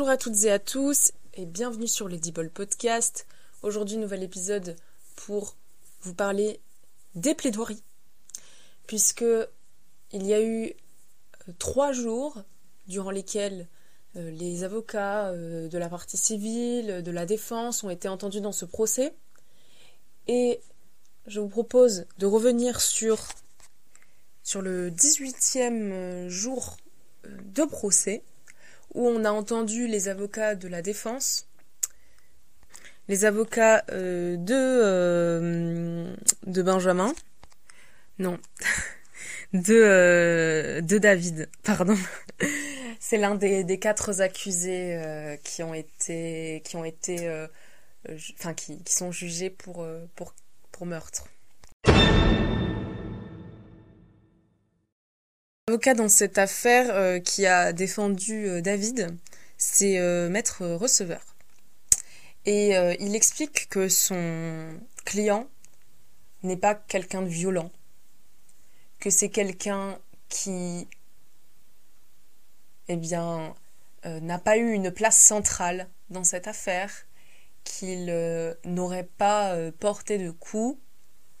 Bonjour à toutes et à tous et bienvenue sur l'Edible Podcast. Aujourd'hui, nouvel épisode pour vous parler des plaidoiries. Puisque il y a eu euh, trois jours durant lesquels euh, les avocats euh, de la partie civile, de la défense ont été entendus dans ce procès. Et je vous propose de revenir sur, sur le 18e jour de procès où on a entendu les avocats de la défense, les avocats euh, de, euh, de Benjamin, non, de, euh, de David, pardon. C'est l'un des, des, quatre accusés qui ont été, qui ont été, enfin qui, qui, sont jugés pour, pour, pour meurtre. L'avocat dans cette affaire euh, qui a défendu euh, David, c'est euh, Maître Receveur. Et il explique que son client n'est pas quelqu'un de violent, que c'est quelqu'un qui, eh bien, n'a pas eu une place centrale dans cette affaire, qu'il n'aurait pas porté de coup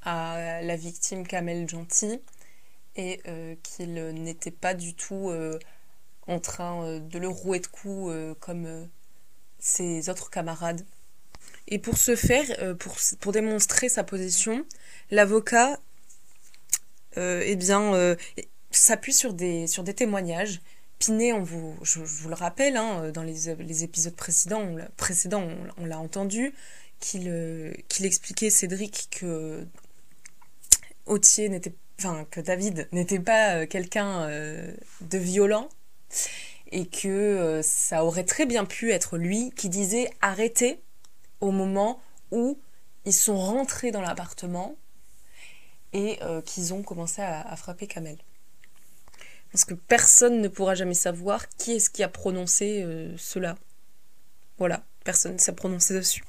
à la victime Kamel Gentil, et euh, qu'il n'était pas du tout euh, en train euh, de le rouer de coups comme ses autres camarades. Et pour ce faire, pour, pour démontrer sa position, l'avocat eh bien, s'appuie sur des, sur des témoignages. Pinet, on vous, je, vous le rappelle, hein, dans les, les, épisodes précédents, on précédents, on, l'a entendu, qu'il qu'il expliquait Cédric que Autier n'était que David n'était pas euh, quelqu'un euh, de violent et que euh, ça aurait très bien pu être lui qui disait arrêtez au moment où ils sont rentrés dans l'appartement et qu'ils ont commencé à, frapper Kamel. Parce que personne ne pourra jamais savoir qui est-ce qui a prononcé cela. Voilà, personne ne s'est prononcé dessus.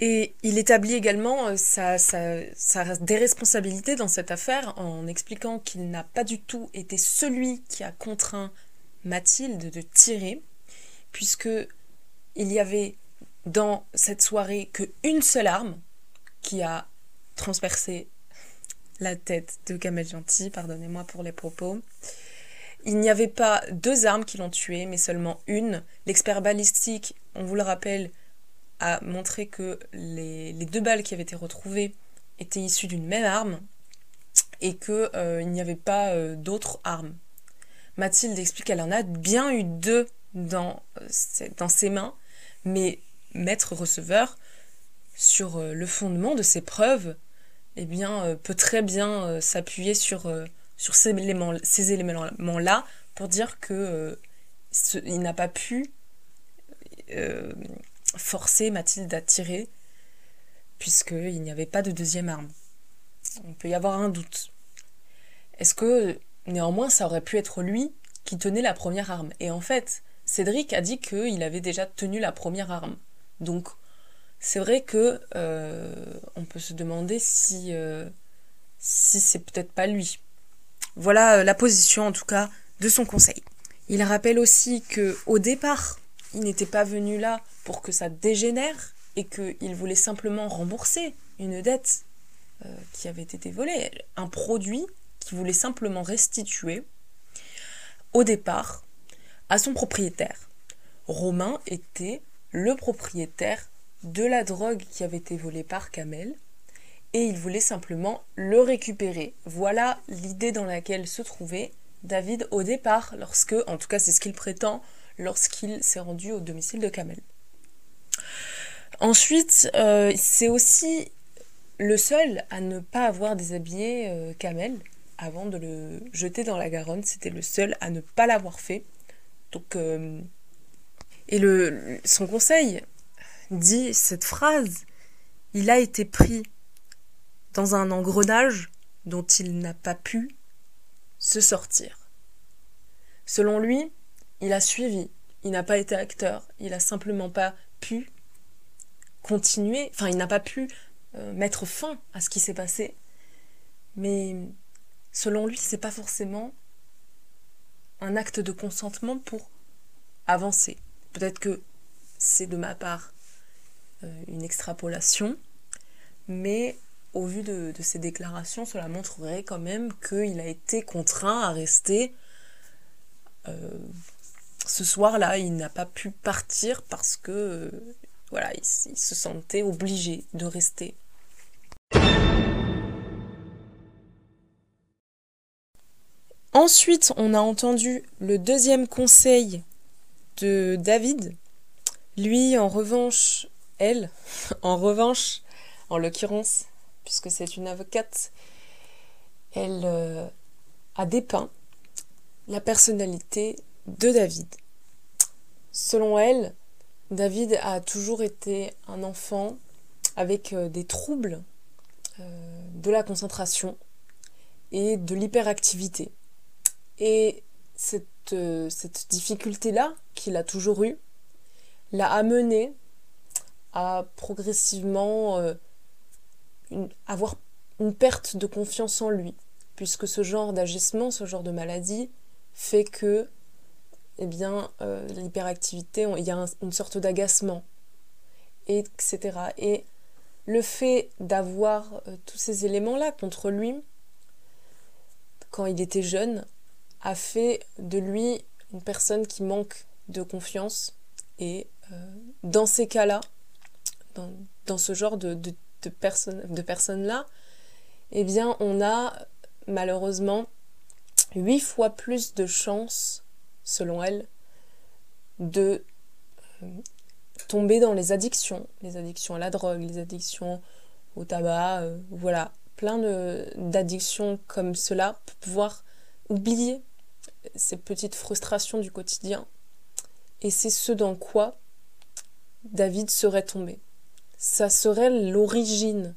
Et il établit également euh, sa, sa, déresponsabilité dans cette affaire en expliquant qu'il n'a pas du tout été celui qui a contraint Mathilde de tirer, puisque il y avait dans cette soirée qu'une seule arme qui a transpercé la tête de Kamel Gentil, pardonnez-moi pour les propos. Il n'y avait pas deux armes qui l'ont tué, mais seulement une. L'expert balistique, on vous le rappelle, a montré que les, deux balles qui avaient été retrouvées étaient issues d'une même arme et qu'il euh, n'y avait pas euh, d'autres armes. Mathilde explique qu'elle en a bien eu deux dans, euh, dans ses mains, mais maître receveur, sur le fondement de ses preuves, eh bien, peut très bien s'appuyer sur, sur ces éléments-là ces éléments pour dire que n'a pas pu forcer Mathilde à tirer, puisqu'il n'y avait pas de deuxième arme. On peut y avoir un doute. Est-ce que néanmoins ça aurait pu être lui qui tenait la première arme? Et en fait, Cédric a dit qu'il avait déjà tenu la première arme. Donc, c'est vrai que euh, on peut se demander si, euh, si c'est peut-être pas lui. Voilà euh, la position en tout cas de son conseil. Il rappelle aussi que au départ, il n'était pas venu là pour que ça dégénère et qu'il voulait simplement rembourser une dette euh, qui avait été volée, un produit qu'il voulait simplement restituer au départ à son propriétaire. Romain était le propriétaire de la drogue qui avait été volée par Kamel et il voulait simplement le récupérer. Voilà l'idée dans laquelle se trouvait David au départ, lorsque, en tout cas c'est ce qu'il prétend, lorsqu'il s'est rendu au domicile de Kamel. Ensuite, euh, c'est aussi le seul à ne pas avoir déshabillé euh, Kamel avant de le jeter dans la Garonne. C'était le seul à ne pas l'avoir fait. Donc, euh, et le, son conseil dit cette phrase il a été pris dans un engrenage dont il n'a pas pu se sortir. Selon lui, il a suivi, il n'a pas été acteur, il a simplement pas pu continuer, enfin il n'a pas pu euh, mettre fin à ce qui s'est passé. Mais selon lui, c'est pas forcément un acte de consentement pour avancer. Peut-être que c'est de ma part euh, une extrapolation, mais au vu de, ces déclarations, cela montrerait quand même qu'il a été contraint à rester euh, ce soir-là. Il n'a pas pu partir parce que euh, voilà, il, se sentait obligé de rester. Ensuite, on a entendu le deuxième conseil de David. Lui, en revanche, elle, en revanche, en l'occurrence, puisque c'est une avocate, elle euh, a dépeint la personnalité de David. Selon elle, David a toujours été un enfant avec euh, des troubles euh, de la concentration et de l'hyperactivité. Et cette, cette difficulté-là qu'il a toujours eue l'a amené à progressivement euh, avoir une perte de confiance en lui, puisque ce genre d'agissement, ce genre de maladie fait que, eh bien, euh, l'hyperactivité, il y a une sorte d'agacement, etc. Et le fait d'avoir euh, tous ces éléments-là contre lui, quand il était jeune, a fait de lui une personne qui manque de confiance. Et dans ces cas-là, dans, ce genre de, de, de personnes-là, eh bien, on a malheureusement huit fois plus de chances, selon elle, de euh, tomber dans les addictions, les addictions à la drogue, les addictions au tabac, euh, voilà, plein d'addictions comme cela pour pouvoir oublier ces petites frustrations du quotidien. Et c'est ce dans quoi David serait tombé ça serait l'origine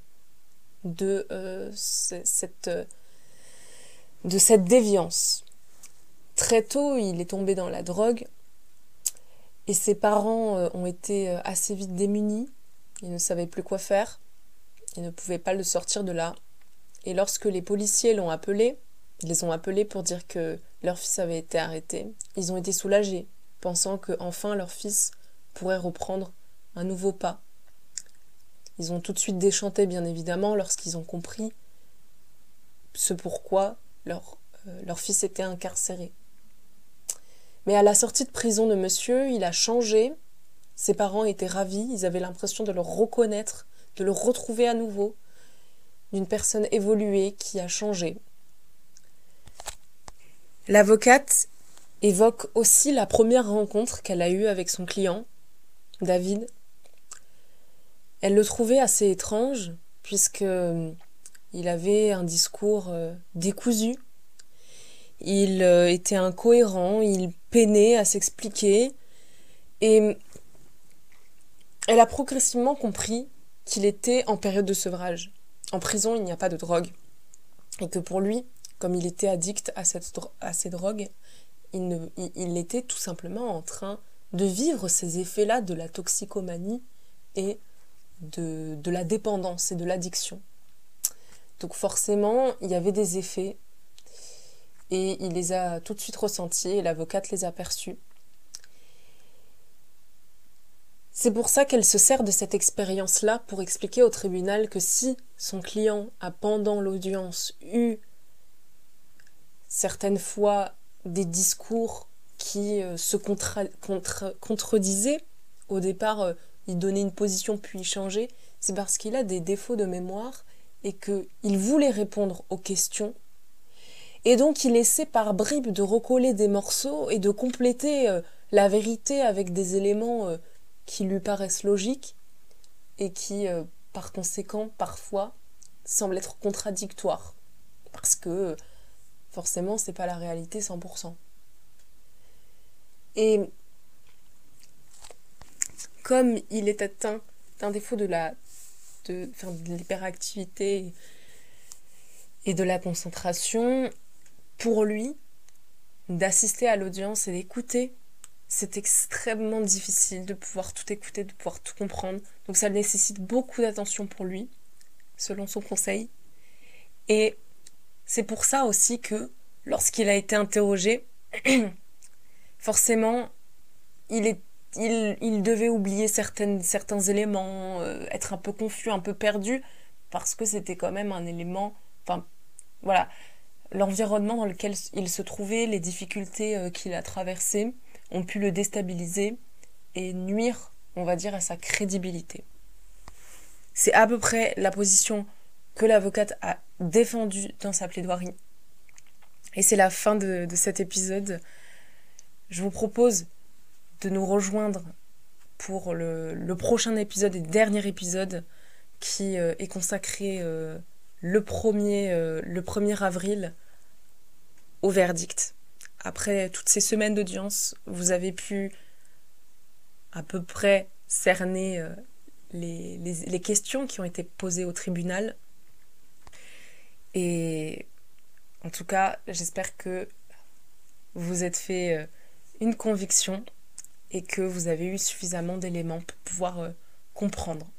de, euh, de cette déviance. Très tôt, il est tombé dans la drogue et ses parents euh, ont été assez vite démunis. Ils ne savaient plus quoi faire. Ils ne pouvaient pas le sortir de là. Et lorsque les policiers l'ont appelé, ils les ont appelés pour dire que leur fils avait été arrêté. Ils ont été soulagés, pensant que enfin leur fils pourrait reprendre un nouveau pas ils ont tout de suite déchanté, bien évidemment, lorsqu'ils ont compris ce pourquoi leur, euh, leur fils était incarcéré. Mais à la sortie de prison de monsieur, il a changé. Ses parents étaient ravis, ils avaient l'impression de le reconnaître, de le retrouver à nouveau, d'une personne évoluée qui a changé. L'avocate évoque aussi la première rencontre qu'elle a eue avec son client, David, elle le trouvait assez étrange, puisque euh, il avait un discours euh, décousu. Il euh, était incohérent, il peinait à s'expliquer. Et elle a progressivement compris qu'il était en période de sevrage. En prison, il n'y a pas de drogue. Et que pour lui, comme il était addict à, ces drogues, il, était tout simplement en train de vivre ces effets-là de la toxicomanie et de, la dépendance et de l'addiction. Donc forcément, il y avait des effets et il les a tout de suite ressentis et l'avocate les a perçus. C'est pour ça qu'elle se sert de cette expérience-là pour expliquer au tribunal que si son client a pendant l'audience eu certaines fois des discours qui euh, se contredisaient, au départ euh, il donnait une position puis il changeait, c'est parce qu'il a des défauts de mémoire et qu'il voulait répondre aux questions. Et donc il essaie par bribes de recoller des morceaux et de compléter euh, la vérité avec des éléments euh, qui lui paraissent logiques et qui, euh, par conséquent, parfois, semblent être contradictoires. Parce que, forcément, c'est pas la réalité 100%. Et comme il est atteint d'un défaut de la de, de l'hyperactivité et de la concentration, pour lui, d'assister à l'audience et d'écouter, c'est extrêmement difficile de pouvoir tout écouter, de pouvoir tout comprendre. Donc ça nécessite beaucoup d'attention pour lui, selon son conseil. Et c'est pour ça aussi que lorsqu'il a été interrogé, forcément, il est il, devait oublier certains éléments, euh, être un peu confus, un peu perdu, parce que c'était quand même un élément. Enfin, voilà. L'environnement dans lequel il se trouvait, les difficultés euh, qu'il a traversées, ont pu le déstabiliser et nuire, on va dire, à sa crédibilité. C'est à peu près la position que l'avocate a défendue dans sa plaidoirie. Et c'est la fin de, cet épisode. Je vous propose de nous rejoindre pour le, prochain épisode et dernier épisode qui euh, est consacré euh, le, 1er, euh, le 1er avril au verdict. Après toutes ces semaines d'audience, vous avez pu à peu près cerner les, les, questions qui ont été posées au tribunal. Et en tout cas, j'espère que vous êtes fait euh, une conviction et que vous avez eu suffisamment d'éléments pour pouvoir euh, comprendre